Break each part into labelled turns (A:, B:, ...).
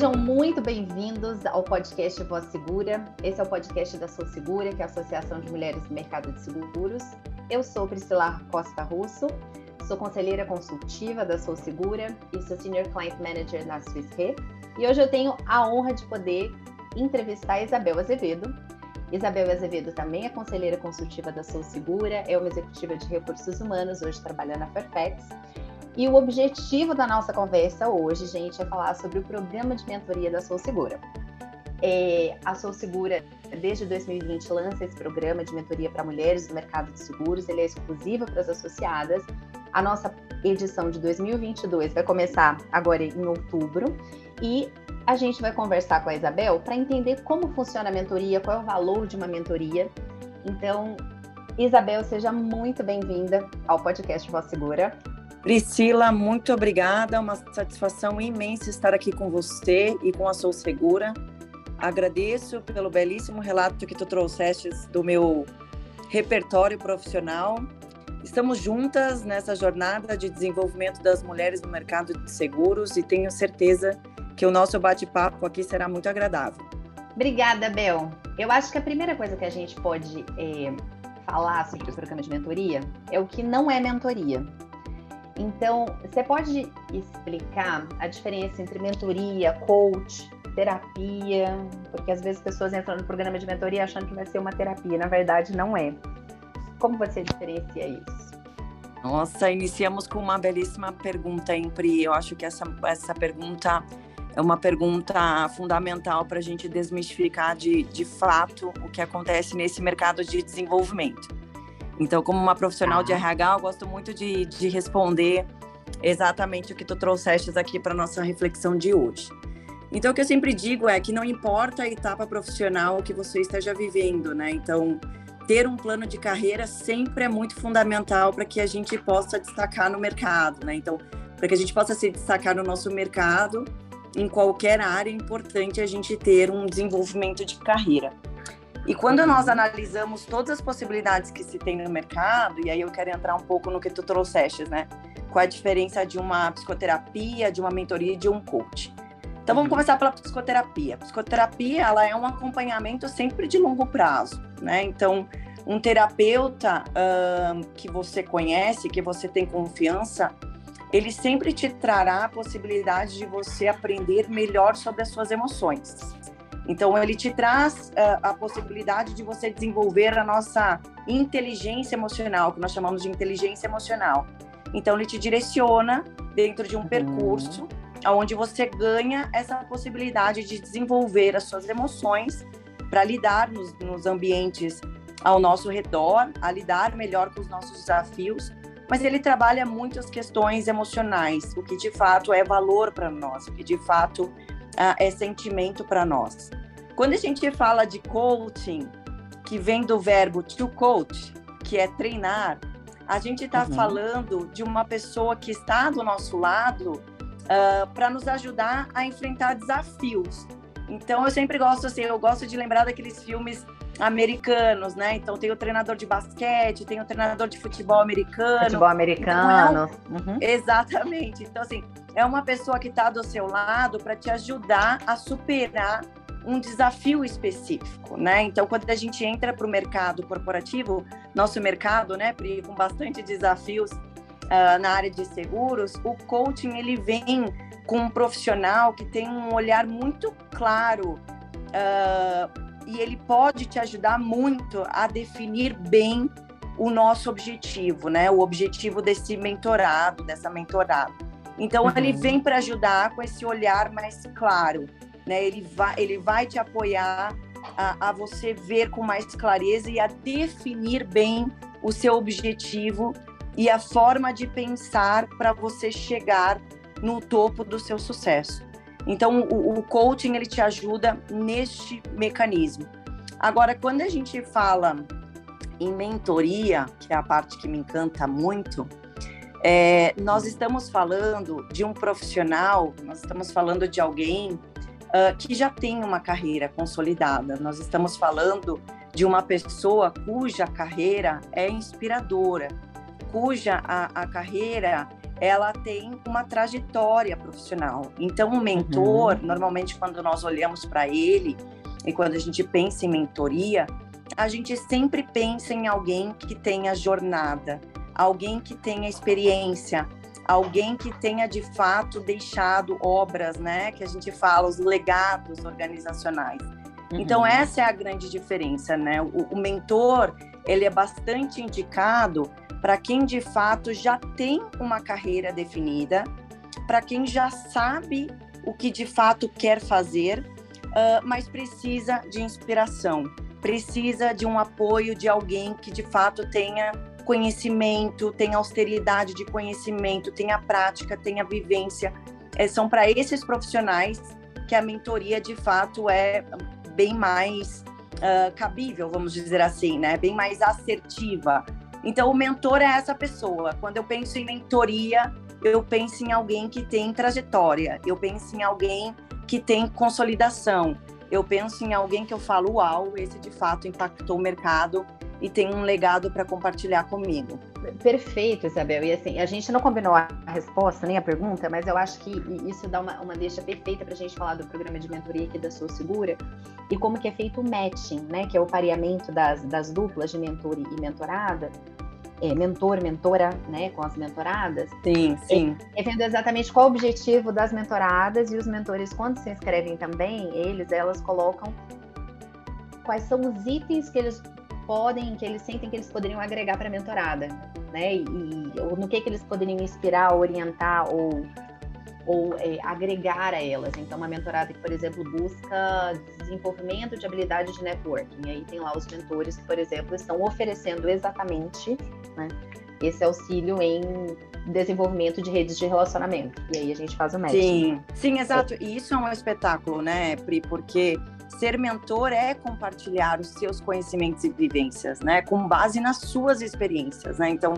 A: Sejam muito bem-vindos ao podcast Voz Segura. Esse é o podcast da Sou Segura, que é a Associação de Mulheres do Mercado de Seguros. Eu sou Priscila Costa Russo, sou conselheira consultiva da Sou Segura e sou Senior Client Manager na Swiss Re. E hoje eu tenho a honra de poder entrevistar a Isabel Azevedo. Isabel Azevedo também é conselheira consultiva da Sou Segura, é uma executiva de recursos humanos, hoje trabalha na Fairfax. E o objetivo da nossa conversa hoje, gente, é falar sobre o programa de mentoria da Sou Segura. É, a Sou Segura, desde 2020, lança esse programa de mentoria para mulheres do mercado de seguros. Ele é exclusivo para as associadas. A nossa edição de 2022 vai começar agora em outubro. E a gente vai conversar com a Isabel para entender como funciona a mentoria, qual é o valor de uma mentoria. Então, Isabel, seja muito bem-vinda ao podcast Voz Segura.
B: Priscila, muito obrigada. Uma satisfação imensa estar aqui com você e com a Sou Segura. Agradeço pelo belíssimo relato que tu trouxeste do meu repertório profissional. Estamos juntas nessa jornada de desenvolvimento das mulheres no mercado de seguros e tenho certeza que o nosso bate-papo aqui será muito agradável.
A: Obrigada, Bel. Eu acho que a primeira coisa que a gente pode é, falar sobre o programa de mentoria é o que não é mentoria. Então, você pode explicar a diferença entre mentoria, coach, terapia? Porque às vezes pessoas entram no programa de mentoria achando que vai ser uma terapia, na verdade não é. Como você diferencia isso?
B: Nossa, iniciamos com uma belíssima pergunta, hein, Pri? Eu acho que essa, essa pergunta é uma pergunta fundamental para a gente desmistificar de, de fato o que acontece nesse mercado de desenvolvimento. Então, como uma profissional de RH, eu gosto muito de, de responder exatamente o que tu trouxeste aqui para nossa reflexão de hoje. Então, o que eu sempre digo é que não importa a etapa profissional que você esteja vivendo, né? Então, ter um plano de carreira sempre é muito fundamental para que a gente possa destacar no mercado, né? Então, para que a gente possa se destacar no nosso mercado, em qualquer área, é importante a gente ter um desenvolvimento de carreira. E quando nós analisamos todas as possibilidades que se tem no mercado, e aí eu quero entrar um pouco no que tu trouxeste, né? Qual a diferença de uma psicoterapia, de uma mentoria e de um coach? Então vamos uhum. começar pela psicoterapia. A psicoterapia, ela é um acompanhamento sempre de longo prazo, né? Então, um terapeuta uh, que você conhece, que você tem confiança, ele sempre te trará a possibilidade de você aprender melhor sobre as suas emoções. Então, ele te traz uh, a possibilidade de você desenvolver a nossa inteligência emocional, que nós chamamos de inteligência emocional. Então, ele te direciona dentro de um uhum. percurso onde você ganha essa possibilidade de desenvolver as suas emoções para lidar nos, nos ambientes ao nosso redor, a lidar melhor com os nossos desafios, mas ele trabalha muito as questões emocionais, o que de fato é valor para nós, o que de fato é sentimento para nós. Quando a gente fala de coaching, que vem do verbo to coach, que é treinar, a gente está uhum. falando de uma pessoa que está do nosso lado uh, ah, para nos ajudar a enfrentar desafios. Então eu sempre gosto assim, eu gosto de lembrar daqueles filmes americanos, né? Então tem o treinador de basquete, tem o treinador de futebol americano.
A: Futebol americano.
B: Então, é um... uhum. Exatamente. Então assim, é uma pessoa que está do seu lado para te ajudar a superar um desafio específico, né? Então, quando a gente entra para o mercado corporativo, nosso mercado, né, com bastante desafios uh, na área de seguros, o coaching ele vem com um profissional que tem um olhar muito claro uh, e ele pode te ajudar muito a definir bem o nosso objetivo, né? O objetivo desse mentorado, dessa mentorada. Então, uhum. ele vem para ajudar com esse olhar mais claro né? Ele vai, ele vai te apoiar a, a você ver com mais clareza e a definir bem o seu objetivo e a forma de pensar para você chegar no topo do seu sucesso. Então, o, o, coaching ele te ajuda neste mecanismo. Agora, quando a gente fala em mentoria, que é a parte que me encanta muito, é, nós estamos falando de um profissional, nós estamos falando de alguém uh, que já tem uma carreira consolidada. Nós estamos falando de uma pessoa cuja carreira é inspiradora, cuja a, a carreira ela tem uma trajetória profissional. Então, o mentor, uhum. normalmente, quando nós olhamos para ele e quando a gente pensa em mentoria, a gente sempre pensa em alguém que tenha jornada, alguém que tenha experiência, alguém que tenha de fato deixado obras, né? Que a gente fala, os legados organizacionais. Então, uhum. Então, essa é a grande diferença, né? O, o mentor, ele é bastante indicado para quem de fato já tem uma carreira definida, para quem já sabe o que de fato quer fazer, uh, mas precisa de inspiração, precisa de um apoio de alguém que de fato tenha conhecimento, tenha austeridade de conhecimento, tenha prática, tenha vivência. É, são para esses profissionais que a mentoria de fato é bem mais uh, cabível, vamos dizer assim, né? Bem mais assertiva. Então, o mentor é essa pessoa. Quando eu penso em mentoria, eu penso em alguém que tem trajetória, eu penso em alguém que tem consolidação, eu penso em alguém que eu falo, uau, esse de fato impactou o mercado e tem um legado para compartilhar comigo.
A: Perfeito, Isabel. E assim, a gente não combinou a resposta nem a pergunta, mas eu acho que isso dá uma, uma deixa perfeita para a gente falar do programa de mentoria aqui da Sou Segura e como que é feito o matching, né? Que é o pareamento das, das duplas de mentor e mentorada. É, mentor, mentora, né, com as mentoradas.
B: Sim, sim.
A: É, é vendo exatamente qual o objetivo das mentoradas e os mentores, quando se inscrevem também, eles, elas colocam quais são os itens que eles podem, que eles sentem que eles poderiam agregar para a mentorada, né? E, ou no que que eles poderiam inspirar, orientar ou ou é, agregar a elas. Então, uma mentorada que, por exemplo, busca desenvolvimento de habilidade de networking. E aí tem lá os mentores que, por exemplo, estão oferecendo exatamente né, esse auxílio em desenvolvimento de redes de relacionamento. E aí a gente faz o match.
B: Sim, sim, exato. E isso é um espetáculo, né, Pri? Porque ser mentor é compartilhar os seus conhecimentos e vivências, né, com base nas suas experiências, né? Então,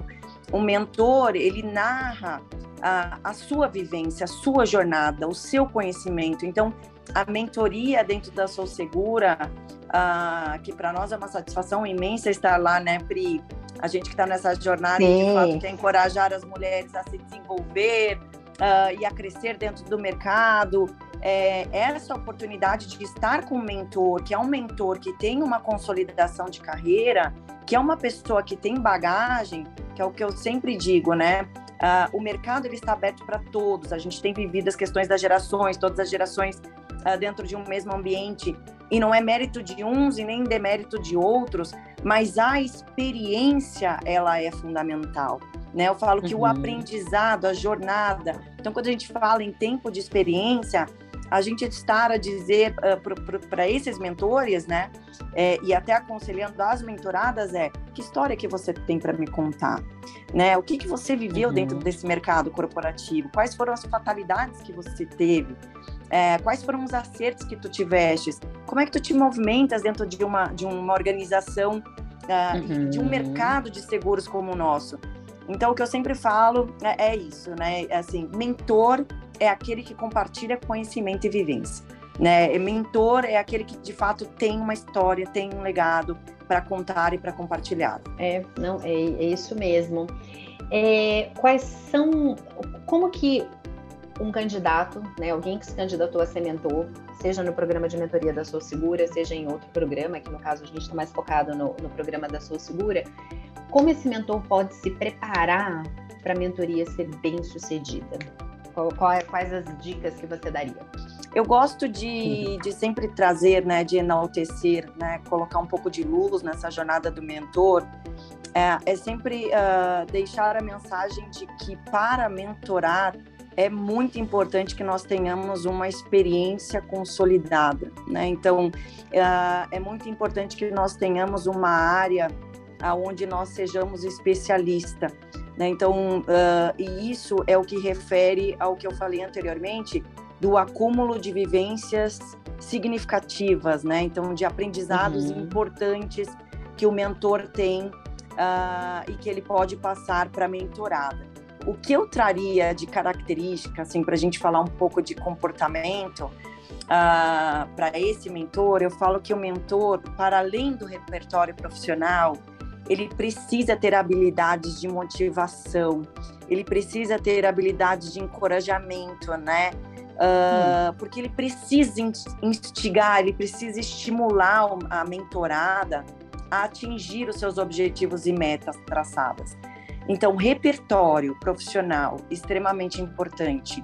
B: o mentor, ele narra a, a sua vivência, a sua jornada, o seu conhecimento. Então, a mentoria dentro da Sou Segura, uh, que para nós é uma satisfação imensa estar lá, né, Pri? A gente que está nessa jornada Sim. de fato quer encorajar as mulheres a se desenvolver uh, e a crescer dentro do mercado, é, essa oportunidade de estar com um mentor, que é um mentor que tem uma consolidação de carreira, que é uma pessoa que tem bagagem, que é o que eu sempre digo, né? Uh, o mercado ele está aberto para todos. A gente tem vivido as questões das gerações, todas as gerações uh, dentro de um mesmo ambiente. E não é mérito de uns e nem demérito de outros, mas a experiência ela é fundamental. Né? Eu falo que uhum. o aprendizado, a jornada. Então, quando a gente fala em tempo de experiência, a gente estar a dizer uh, para esses mentores, né, é, e até aconselhando as mentoradas é que história que você tem para me contar, né? O que que você viveu uhum. dentro desse mercado corporativo? Quais foram as fatalidades que você teve? É, quais foram os acertos que tu tivestes? Como é que tu te movimentas dentro de uma de uma organização uh, uhum. de um mercado de seguros como o nosso? Então, o que eu sempre falo é, é isso, né? É assim, mentor é aquele que compartilha conhecimento e vivência. Né? Mentor é aquele que de fato tem uma história, tem um legado para contar e para compartilhar.
A: É, não, é, é isso mesmo. É, quais são, como que um candidato, né, alguém que se candidatou a ser mentor, seja no programa de mentoria da Sou Segura, seja em outro programa, que no caso a gente está mais focado no, no programa da Sou Segura, como esse mentor pode se preparar para a mentoria ser bem sucedida? Qual, qual é, quais as dicas que você daria?
B: Eu gosto de, de sempre trazer, né, de enaltecer, né, colocar um pouco de luz nessa jornada do mentor. É, é sempre uh, deixar a mensagem de que para mentorar é muito importante que nós tenhamos uma experiência consolidada, né? Então, uh, é muito importante que nós tenhamos uma área aonde nós sejamos especialista. Né? Então, uh, e isso é o que refere ao que eu falei anteriormente do acúmulo de vivências significativas, né? Então, de aprendizados uhum. importantes que o mentor tem uh, e que ele pode passar para a mentorada. O que eu traria de característica, assim, para a gente falar um pouco de comportamento, Uh, para esse mentor, eu falo que o mentor, para além do repertório profissional, ele precisa ter habilidades de motivação, ele precisa ter habilidades de encorajamento, né? Uh, porque ele precisa instigar, ele precisa estimular a mentorada a atingir os seus objetivos e metas traçadas. Então, repertório profissional extremamente importante.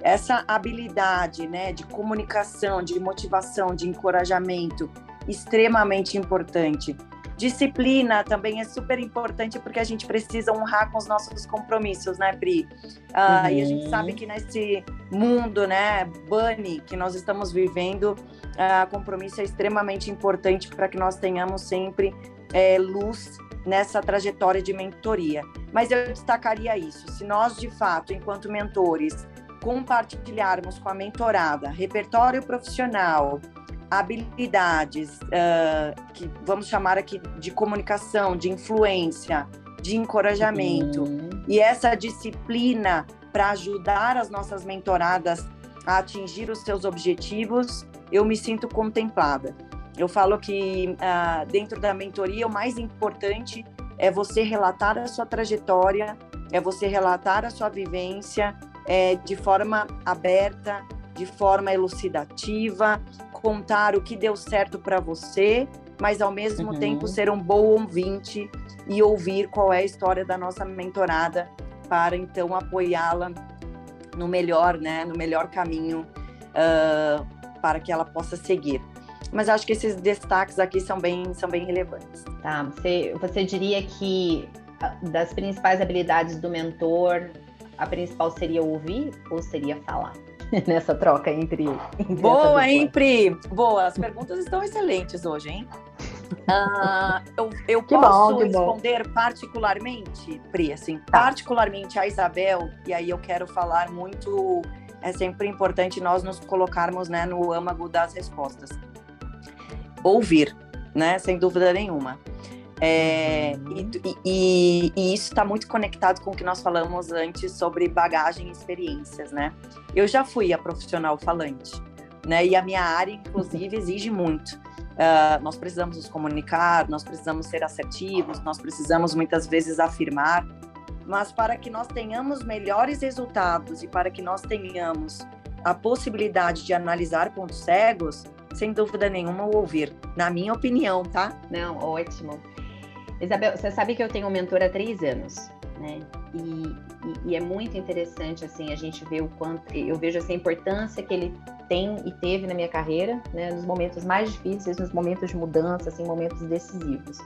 B: Essa habilidade, né, de comunicação, de motivação, de encorajamento, extremamente importante. Disciplina também é super importante porque a gente precisa honrar com os nossos compromissos, né, Pri? Ah, uhum. E a gente uhum. sabe que nesse mundo, né, bunny que nós estamos vivendo, ah, compromisso é extremamente importante para que nós tenhamos sempre é, luz nessa trajetória de mentoria. Mas eu destacaria isso: se nós, de fato, enquanto mentores, compartilharmos com a mentorada repertório profissional, habilidades uh, que vamos chamar aqui de comunicação, de influência, de encorajamento uhum. e essa disciplina para ajudar as nossas mentoradas a atingir os seus objetivos, eu me sinto contemplada. Eu falo que uh, dentro da mentoria o mais importante é você relatar a sua trajetória, é você relatar a sua vivência é, de forma aberta, de forma elucidativa, contar o que deu certo para você, mas ao mesmo uhum. tempo ser um bom ouvinte e ouvir qual é a história da nossa mentorada para então apoiá-la no melhor, né, no melhor caminho uh, para que ela possa seguir. Mas acho que esses destaques aqui são bem, são bem relevantes.
A: Tá, você, você diria que ah, das principais habilidades do mentor, a principal seria ouvir ou seria falar? nessa troca entre. entre
B: Boa, hein, Pri? Boa, as perguntas estão excelentes hoje, hein? Uh, eu, eu posso bom, responder bom. particularmente, Pri, assim, tá. particularmente a Isabel, e aí eu quero falar muito. É sempre importante nós nos colocarmos né, no âmago das respostas. Ouvir, né? Sem dúvida nenhuma. É, e, e, e, isso está muito conectado com o que nós falamos antes sobre bagagem e experiências, né? Eu já fui a profissional falante, né? E a minha área, inclusive, exige muito. Uh, nós precisamos nos comunicar, nós precisamos ser assertivos, nós precisamos muitas vezes afirmar, mas para que nós tenhamos melhores resultados e para que nós tenhamos a possibilidade de analisar pontos cegos, sem dúvida nenhuma, ouvir, na minha opinião, tá?
A: Não, ótimo. Isabel, você sabe que eu tenho um mentor há três anos, né? E, e, e, é muito interessante, assim, a gente ver o quanto... Eu vejo, assim, a importância que ele tem e teve na minha carreira, né? Nos momentos mais difíceis, nos momentos de mudança, assim, momentos decisivos.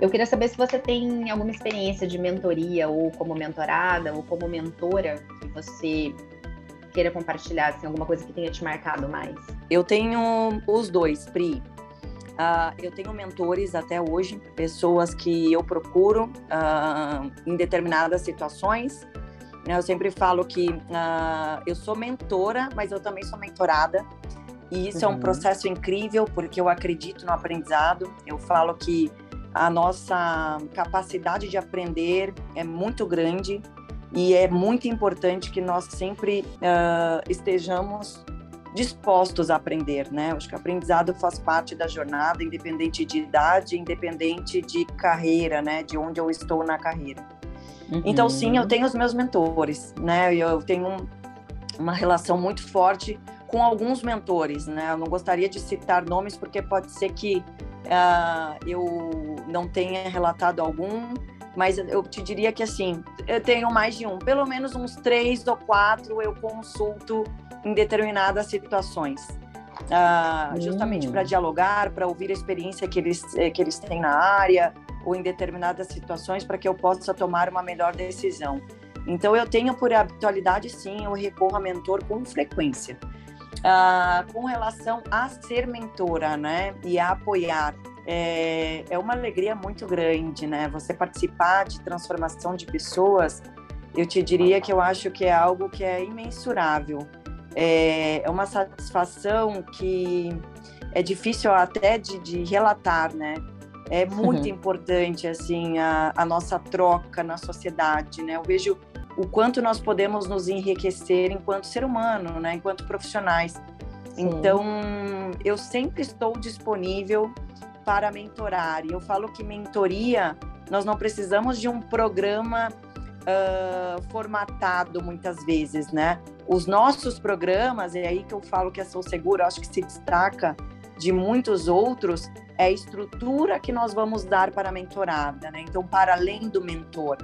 A: Eu queria saber se você tem alguma experiência de mentoria, ou como mentorada, ou como mentora, que você queira compartilhar, assim, alguma coisa que tenha te marcado mais.
B: Eu tenho os dois, Pri. Uh, eu tenho mentores até hoje, pessoas que eu procuro uh, em determinadas situações. Né? Eu sempre falo que uh, eu sou mentora, mas eu também sou mentorada. E isso uhum. é um uhum. processo incrível, porque eu acredito no aprendizado. Eu falo que a nossa capacidade de aprender é muito grande e é muito importante que nós sempre estejamos dispostos a aprender, né? Acho que o aprendizado faz parte da jornada, independente de idade, independente de carreira, né? De onde eu estou na carreira. Uhum. Então, sim, eu tenho os meus mentores, né? Eu tenho uma relação muito forte com alguns mentores, né? Eu não gostaria de citar nomes porque pode ser que uh, eu não tenha relatado algum, mas eu te diria que assim, eu tenho mais de um, pelo menos uns três ou quatro eu consulto em determinadas situações. Uh, justamente hum. para dialogar, para ouvir a experiência que eles, eh, que eles têm na área, ou em determinadas situações, para que eu possa tomar uma melhor decisão. Então, eu tenho por habitualidade, sim, eu recorro a mentor com frequência. Uh, com relação a ser mentora, né, e a apoiar, é, é uma alegria muito grande, né, você participar de transformação de pessoas, eu te diria que eu acho que é algo que é imensurável é, é uma satisfação que é difícil até de, de relatar, né? É muito uhum. importante, assim, a, a, nossa troca na sociedade, né? Eu vejo o quanto nós podemos nos enriquecer enquanto ser humano, né? Enquanto profissionais. Sim. Então, eu sempre estou disponível para mentorar. E eu falo que mentoria, nós não precisamos de um programa uh, formatado muitas vezes, né? Os nossos programas, é aí que eu falo que a Sou Segura, acho que se destaca de muitos outros, é a estrutura que nós vamos dar para a mentorada, né? Então, para além do mentor.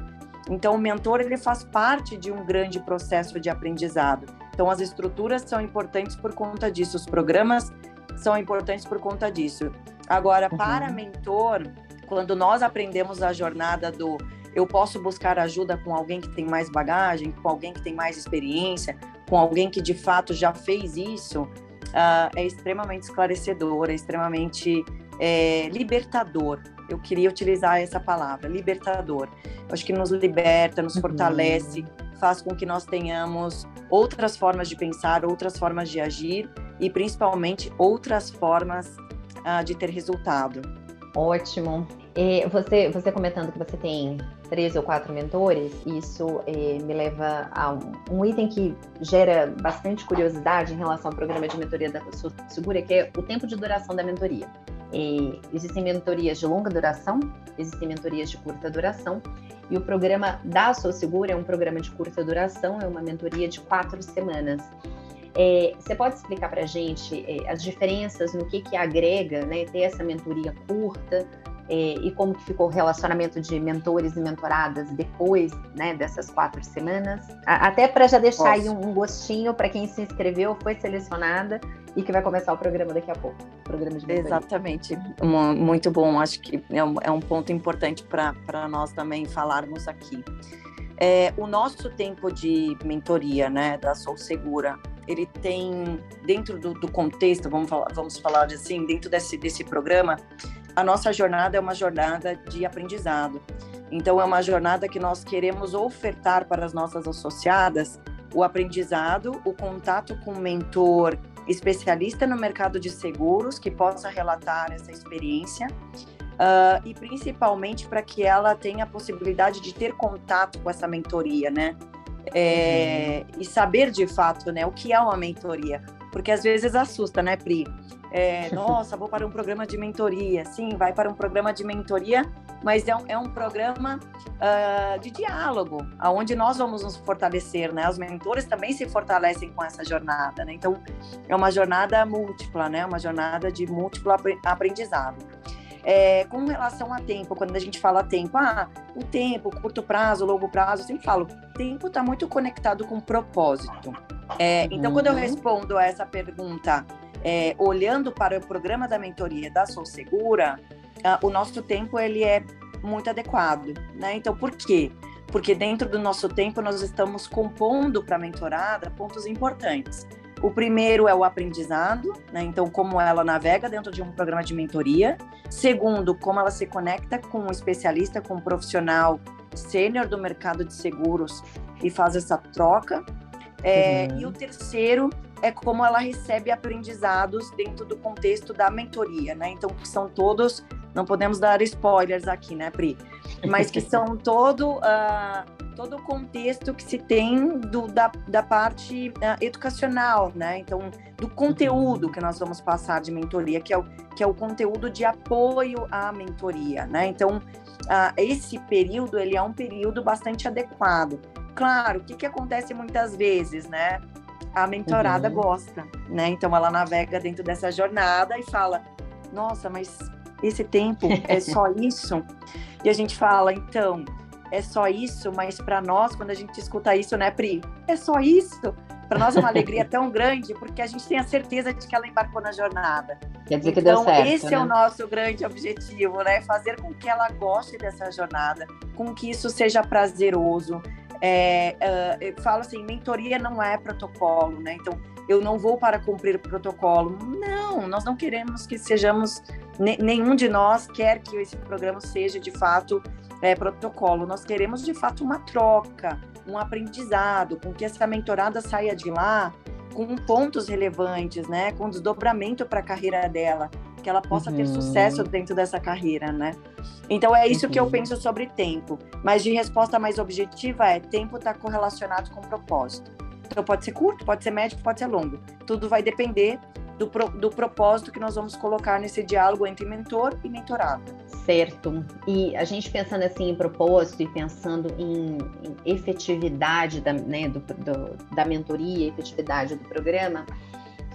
B: Então, o mentor, ele faz parte de um grande processo de aprendizado. Então, as estruturas são importantes por conta disso, os programas são importantes por conta disso. Agora, uhum. para mentor, quando nós aprendemos a jornada do eu posso buscar ajuda com alguém que tem mais bagagem, com alguém que tem mais experiência, com alguém que de fato já fez isso, uh, é extremamente esclarecedor, é extremamente é, libertador. Eu queria utilizar essa palavra, libertador. Eu acho que nos liberta, nos uhum. fortalece, faz com que nós tenhamos outras formas de pensar, outras formas de agir e principalmente outras formas uh, de ter resultado.
A: Ótimo. E você, você comentando que você tem três ou quatro mentores, isso eh, me leva a um, um, item que gera bastante curiosidade em relação ao programa de mentoria da Segura, que é o tempo de duração da mentoria. E existem mentorias de longa duração, existem mentorias de curta duração, e o programa da Segura é um programa de curta duração, é uma mentoria de quatro semanas. É, você pode explicar para a gente é, as diferenças no que, que agrega né, ter essa mentoria curta é, e como que ficou o relacionamento de mentores e mentoradas depois né, dessas quatro semanas? A, até para já deixar Posso. aí um, um gostinho para quem se inscreveu, foi selecionada e que vai começar o programa daqui a pouco. Programa de
B: mentoria. Exatamente. Muito bom. Acho que é um, é um ponto importante para nós também falarmos aqui. É, o nosso tempo de mentoria, né, da Sou Segura, ele tem, dentro do, do contexto, vamos falar, vamos falar assim, dentro desse, desse programa, a nossa jornada é uma jornada de aprendizado. Então, é uma jornada que nós queremos ofertar para as nossas associadas o aprendizado, o contato com o mentor especialista no mercado de seguros, que possa relatar essa experiência, uh, e principalmente para que ela tenha a possibilidade de ter contato com essa mentoria, né? É, e saber de fato né, o que é uma mentoria. Porque às vezes assusta, né, Pri? É, nossa, vou para um programa de mentoria. Sim, vai para um programa de mentoria, mas é um, é um programa uh, de diálogo, aonde nós vamos nos fortalecer, né? Os mentores também se fortalecem com essa jornada, né? Então, é uma jornada múltipla, né? Uma jornada de múltiplo aprendizado. É, com relação a tempo, quando a gente fala tempo, ah, o tempo, curto prazo, longo prazo, eu sempre falo, tempo está muito conectado com propósito. É, então, quando eu uhum. respondo a essa pergunta, é, olhando para o programa da mentoria da Sou Segura, ah, o nosso tempo ele é muito adequado, né? Então, por quê? Porque dentro do nosso tempo nós estamos compondo para a mentorada pontos importantes. O primeiro é o aprendizado, né? então como ela navega dentro de um programa de mentoria. Segundo, como ela se conecta com um especialista, com um profissional sênior do mercado de seguros e faz essa troca. É, uhum. E o terceiro é como ela recebe aprendizados dentro do contexto da mentoria, né? Então, são todos, não podemos dar spoilers aqui, né, Pri? Mas que são todo uh, todo o contexto que se tem do, da, da parte uh, educacional, né? Então, do conteúdo que nós vamos passar de mentoria, que é o, que é o conteúdo de apoio à mentoria, né? Então, uh, esse período, ele é um período bastante adequado. Claro, o que, que acontece muitas vezes, né? A mentorada uhum. gosta, né? Então, ela navega dentro dessa jornada e fala, nossa, mas esse tempo é só isso? E a gente fala, então, é só isso, mas para nós, quando a gente escuta isso, né, Pri? É só isso? Para nós é uma alegria tão grande, porque a gente tem a certeza de que ela embarcou na jornada.
A: Quer dizer que deu
B: então,
A: certo.
B: Esse
A: né?
B: é o nosso grande objetivo, né? Fazer com que ela goste dessa jornada, com que isso seja prazeroso. É, uh, eu falo assim, mentoria não é protocolo, né? Então, eu não vou para cumprir protocolo. Não, nós não queremos que sejamos, nenhum de nós quer que esse programa seja de fato é, protocolo. Nós queremos de fato uma troca, um aprendizado, com que essa mentorada saia de lá com pontos relevantes, né? Com desdobramento para a carreira dela, que ela possa uhum. ter sucesso dentro dessa carreira, né? Então é isso uhum. que eu uhum. penso sobre tempo. Mas de resposta mais objetiva é tempo está correlacionado com propósito. Então pode ser curto, pode ser médio, pode ser longo. Tudo vai depender do, pro, do propósito que nós vamos colocar nesse diálogo entre mentor e mentorado.
A: Certo. E a gente pensando assim em propósito e pensando em, em efetividade da, né, do, do, da mentoria, efetividade do programa,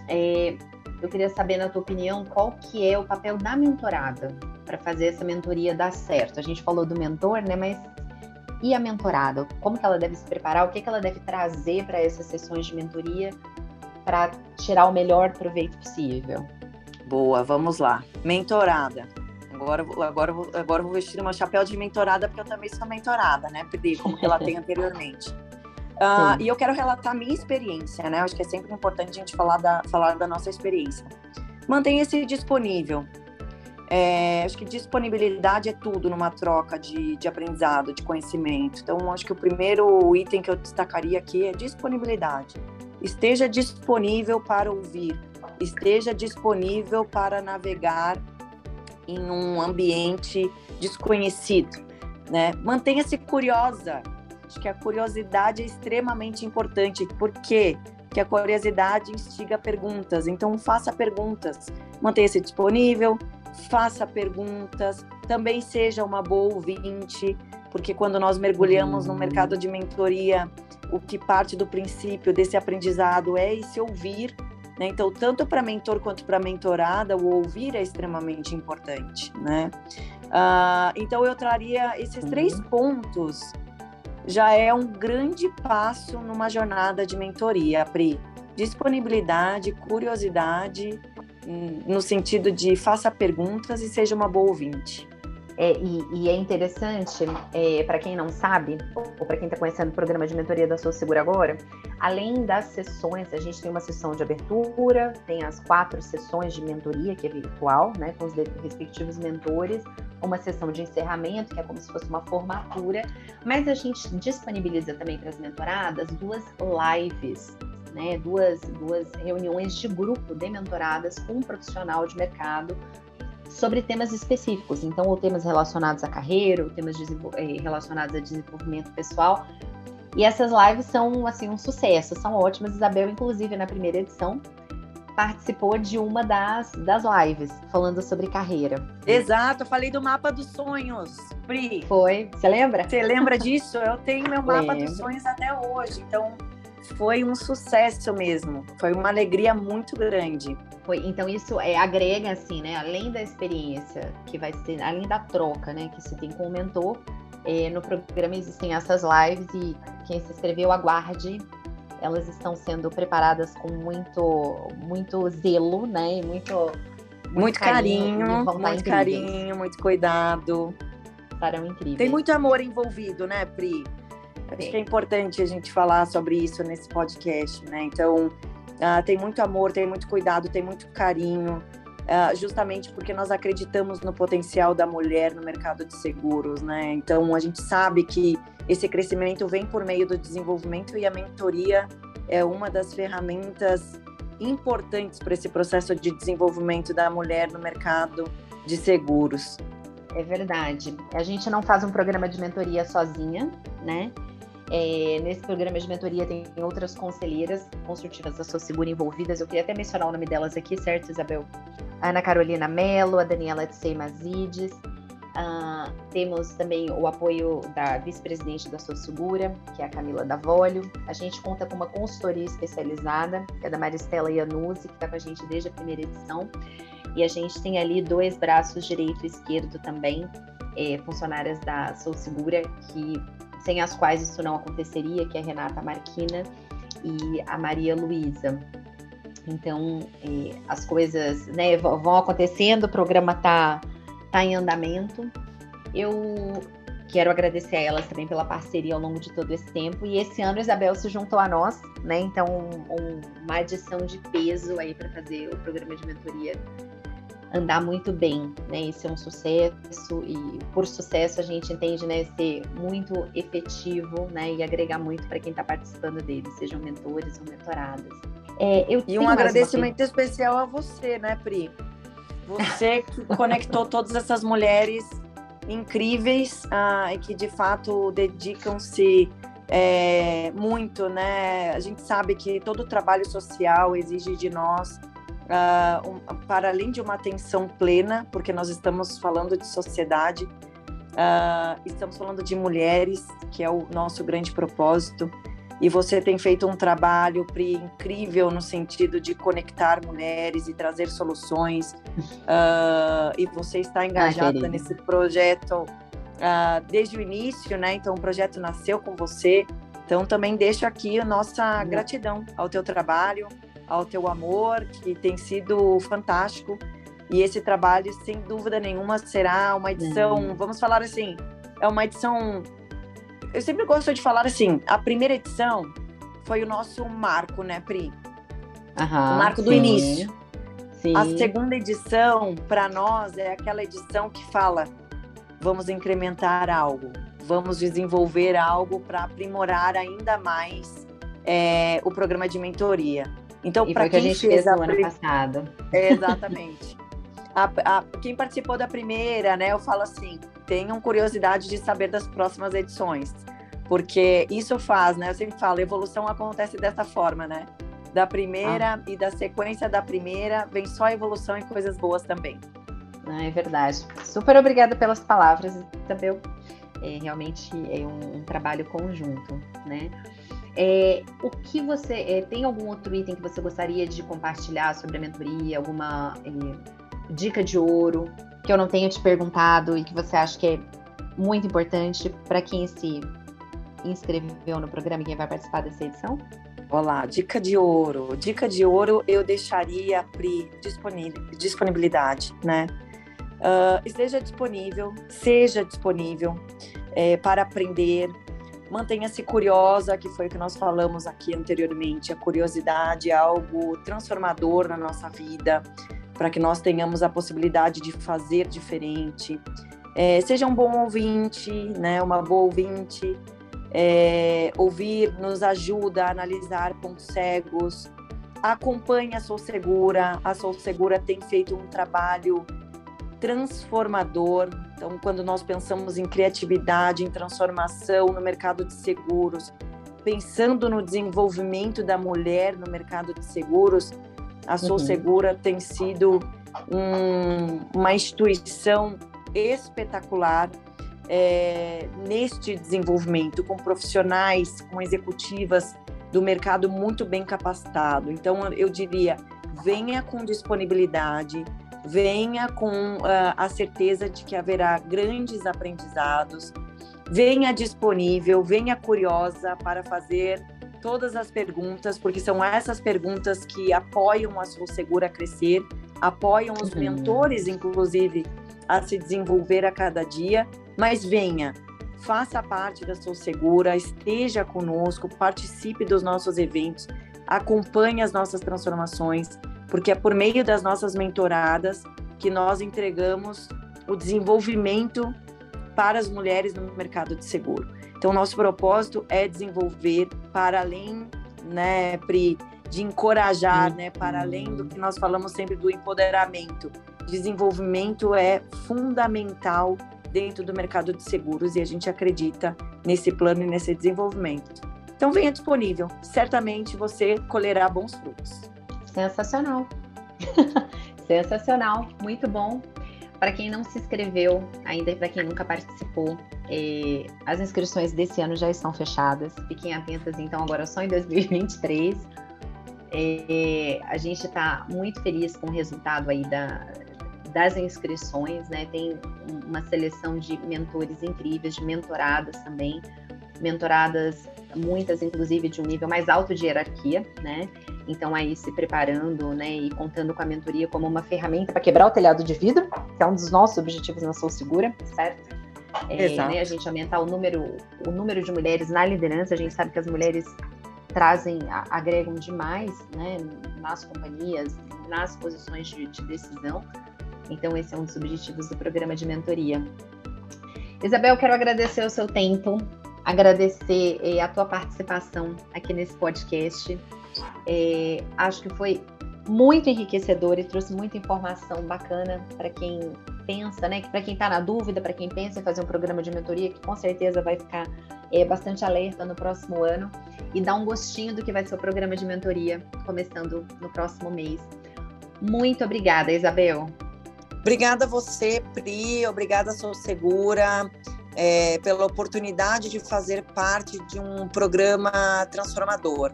A: é, eu queria saber, na tua opinião, qual que é o papel da mentorada para fazer essa mentoria dar certo? A gente falou do mentor, né? Mas e a mentorada? Como que ela deve se preparar? O que, que ela deve trazer para essas sessões de mentoria para tirar o melhor proveito possível?
B: Boa, vamos lá. Mentorada. Agora, agora, agora vou vestir uma chapéu de mentorada, porque eu também sou mentorada, né, Pri? Como ela tem anteriormente. Uh, e eu quero relatar a minha experiência, né? Acho que é sempre importante a gente falar da, falar da nossa experiência. Mantenha-se disponível. É, acho que disponibilidade é tudo numa troca de, de aprendizado, de conhecimento. Então, acho que o primeiro item que eu destacaria aqui é disponibilidade. Esteja disponível para ouvir, esteja disponível para navegar em um ambiente desconhecido. Né? Mantenha-se curiosa. Acho que a curiosidade é extremamente importante. Porque a curiosidade instiga perguntas. Então, faça perguntas. Mantenha-se disponível, faça perguntas, também seja uma boa ouvinte, porque quando nós mergulhamos no mercado de mentoria, o que parte do princípio desse aprendizado é esse ouvir. Né? Então, tanto para mentor quanto para mentorada, o ouvir é extremamente importante. Né? Uh, então, eu traria esses três pontos, já é um grande passo numa jornada de mentoria, Pri. Disponibilidade, curiosidade no sentido de faça perguntas e seja uma boa ouvinte.
A: É, e, e, é interessante, é, para quem não sabe, ou para quem está conhecendo o programa de mentoria da Sou Segura agora, além das sessões, a gente tem uma sessão de abertura, tem as quatro sessões de mentoria, que é virtual, né, com os respectivos mentores, uma sessão de encerramento, que é como se fosse uma formatura, mas a gente disponibiliza também para as mentoradas duas lives né, duas, duas reuniões de grupo de mentoradas com um profissional de mercado sobre temas específicos. Então, ou temas relacionados à carreira, ou temas eh, relacionados a desenvolvimento pessoal. E essas lives são, assim, um sucesso, são ótimas. Isabel, inclusive, na primeira edição, participou de uma das, das lives, falando sobre carreira.
B: Exato, eu falei do mapa dos sonhos, Pri.
A: Foi, você lembra?
B: Você lembra disso? Eu tenho meu mapa Lembro. dos sonhos até hoje, então foi um sucesso mesmo. Foi uma alegria muito grande.
A: Foi, então isso é, agrega assim, né? Além da experiência que vai ser, além da troca, né, que se tem com o mentor, é, no programa existem essas lives e quem se inscreveu aguarde. Elas estão sendo preparadas com muito, muito zelo, né? E muito,
B: muito, muito carinho, carinho muito carinho, muito cuidado.
A: Estarão incríveis.
B: Tem muito amor envolvido, né, Pri? Acho que é importante a gente falar sobre isso nesse podcast, né? Então, uh, tem muito amor, tem muito cuidado, tem muito carinho, uh, justamente porque nós acreditamos no potencial da mulher no mercado de seguros, né? Então, a gente sabe que esse crescimento vem por meio do desenvolvimento e a mentoria é uma das ferramentas importantes para esse processo de desenvolvimento da mulher no mercado de seguros.
A: É verdade. A gente não faz um programa de mentoria sozinha, né? É, nesse programa de mentoria tem outras conselheiras construtivas da Sou Segura envolvidas. Eu queria até mencionar o nome delas aqui, certo, Isabel? A Ana Carolina Mello, a Daniela Tsei Mazides. Uh, temos também o apoio da vice-presidente da Sou Segura, que é a Camila Davolio. A gente conta com uma consultoria especializada, que é da Maristela Iannuzzi, que está com a gente desde a primeira edição. E a gente tem ali dois braços direito e esquerdo também, é, funcionárias da Sou Segura, que sem as quais isso não aconteceria, que é a Renata Marquina e a Maria Luísa. Então, eh, as coisas né, vão acontecendo, o programa está tá em andamento. Eu quero agradecer a elas também pela parceria ao longo de todo esse tempo. E esse ano a Isabel se juntou a nós, né? Então, um, uma adição de peso aí para fazer o programa de mentoria andar muito bem, né? E ser um sucesso e por sucesso a gente entende, né, ser muito efetivo, né, e agregar muito para quem está participando dele, sejam mentores ou mentoradas.
B: É, e um agradecimento especial a você, né, Pri? Você que conectou todas essas mulheres incríveis ah, e que de fato dedicam-se é, muito, né? A gente sabe que todo o trabalho social exige de nós uh, um, para além de uma atenção plena, porque nós estamos falando de sociedade, uh, estamos falando de mulheres, que é o nosso grande propósito, e você tem feito um trabalho Pri, incrível no sentido de conectar mulheres e trazer soluções. Uh, e você está engajada ah, nesse projeto desde o início, né? Então o projeto nasceu com você. Então também deixo aqui a nossa uhum. gratidão ao teu trabalho, ao teu amor, que tem sido fantástico. E esse trabalho, sem dúvida nenhuma, será uma edição, uhum. vamos falar assim, é uma edição eu sempre gosto de falar assim, a primeira edição foi o nosso marco, né, Pri? Aham, o marco do sim, início. Sim. A segunda edição, para nós, é aquela edição que fala: vamos incrementar algo, vamos desenvolver algo para aprimorar ainda mais é, o programa de mentoria.
A: Então, para quem a gente fez, fez no ano passado.
B: É, exatamente. a, a, quem participou da primeira, né, eu falo assim, tenham curiosidade de saber das próximas edições, porque isso faz, né? Eu sempre falo, evolução acontece dessa forma, né? Da primeira ah. e da sequência da primeira vem só evolução e coisas boas também.
A: Ah, é verdade. Super obrigada pelas palavras, Isabel. É, realmente é um, um trabalho conjunto, né? É, o que você é, tem algum outro item que você gostaria de compartilhar sobre a mentoria? Alguma é, dica de ouro que eu não tenha te perguntado e que você acha que é muito importante para quem se inscreveu no programa e quem vai participar dessa edição?
B: Olá, dica de ouro. Dica de ouro eu deixaria Pri disponibilidade, né? Uh, esteja disponível, seja disponível é, para aprender, mantenha-se curiosa, que foi o que nós falamos aqui anteriormente. A curiosidade é algo transformador na nossa vida para que nós tenhamos a possibilidade de fazer diferente. É, seja um bom ouvinte, né, uma boa ouvinte. É, ouvir nos ajuda a analisar pontos cegos. Acompanhe a Sou Segura. A Sou Segura tem feito um trabalho transformador. Então, quando nós pensamos em criatividade, em transformação no mercado de seguros, pensando no desenvolvimento da mulher no mercado de seguros, a Sou uhum. Segura tem sido um, uma instituição espetacular é, neste desenvolvimento, com profissionais, com executivas do mercado muito bem capacitado. Então, eu diria, venha com disponibilidade, venha com uh, a certeza de que haverá grandes aprendizados, venha disponível, venha curiosa para fazer todas as perguntas, porque são essas perguntas que apoiam a Sou Segura a crescer, apoiam os uhum. mentores, inclusive, a se desenvolver a cada dia. Mas venha, faça parte da Sou Segura, esteja conosco, participe dos nossos eventos, acompanhe as nossas transformações, porque é por meio das nossas mentoradas que nós entregamos o desenvolvimento para as mulheres no mercado de seguro. Então, nosso propósito é desenvolver para além, né, Pri, de encorajar, né, para além do que nós falamos sempre do empoderamento. Desenvolvimento é fundamental dentro do mercado de seguros e a gente acredita nesse plano e nesse desenvolvimento. Então, venha disponível. Certamente você colherá bons frutos.
A: Sensacional. Sensacional. Muito bom. Para quem não se inscreveu, ainda para quem nunca participou, é, as inscrições desse ano já estão fechadas. Fiquem atentas, então, agora só em 2023. É, a gente está muito feliz com o resultado aí da, das inscrições, né? Tem uma seleção de mentores incríveis, de mentoradas também, mentoradas, muitas inclusive de um nível mais alto de hierarquia, né? Então, aí se preparando né, e contando com a mentoria como uma ferramenta para quebrar o telhado de vidro, que é um dos nossos objetivos na Sou Segura, certo? É, né, a gente aumentar o número, o número de mulheres na liderança. A gente sabe que as mulheres trazem, agregam demais né, nas companhias, nas posições de, de decisão. Então, esse é um dos objetivos do programa de mentoria. Isabel, quero agradecer o seu tempo, agradecer eh, a tua participação aqui nesse podcast. É, acho que foi muito enriquecedor e trouxe muita informação bacana para quem pensa, né? Para quem está na dúvida, para quem pensa em fazer um programa de mentoria, que com certeza vai ficar é, bastante alerta no próximo ano e dar um gostinho do que vai ser o programa de mentoria começando no próximo mês. Muito obrigada, Isabel.
B: Obrigada a você, Pri. Obrigada, Sou Segura, é, pela oportunidade de fazer parte de um programa transformador.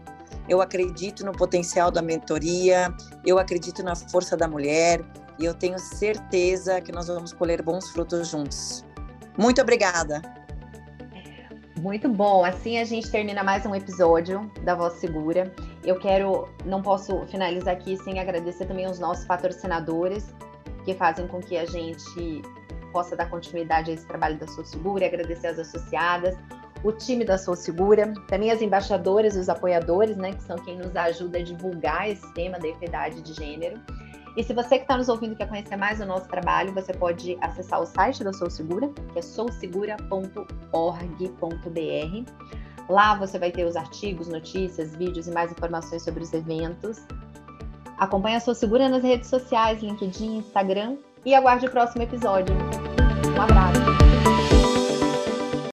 B: Eu acredito no potencial da mentoria, eu acredito na força da mulher e eu tenho certeza que nós vamos colher bons frutos juntos. Muito obrigada.
A: Muito bom. Assim a gente termina mais um episódio da Voz Segura. Eu quero, não posso finalizar aqui sem agradecer também os nossos patrocinadores que fazem com que a gente possa dar continuidade a esse trabalho da Sou Segura, agradecer as associadas, o time da Sou Segura, também as embaixadoras e os apoiadores, né, que são quem nos ajuda a divulgar esse tema da equidade de gênero. E se você que está nos ouvindo quer conhecer mais o nosso trabalho, você pode acessar o site da Sou Segura, que é sousegura.org.br. Lá você vai ter os artigos, notícias, vídeos e mais informações sobre os eventos. Acompanhe a Sou Segura nas redes sociais, LinkedIn, Instagram e aguarde o próximo episódio. Um abraço.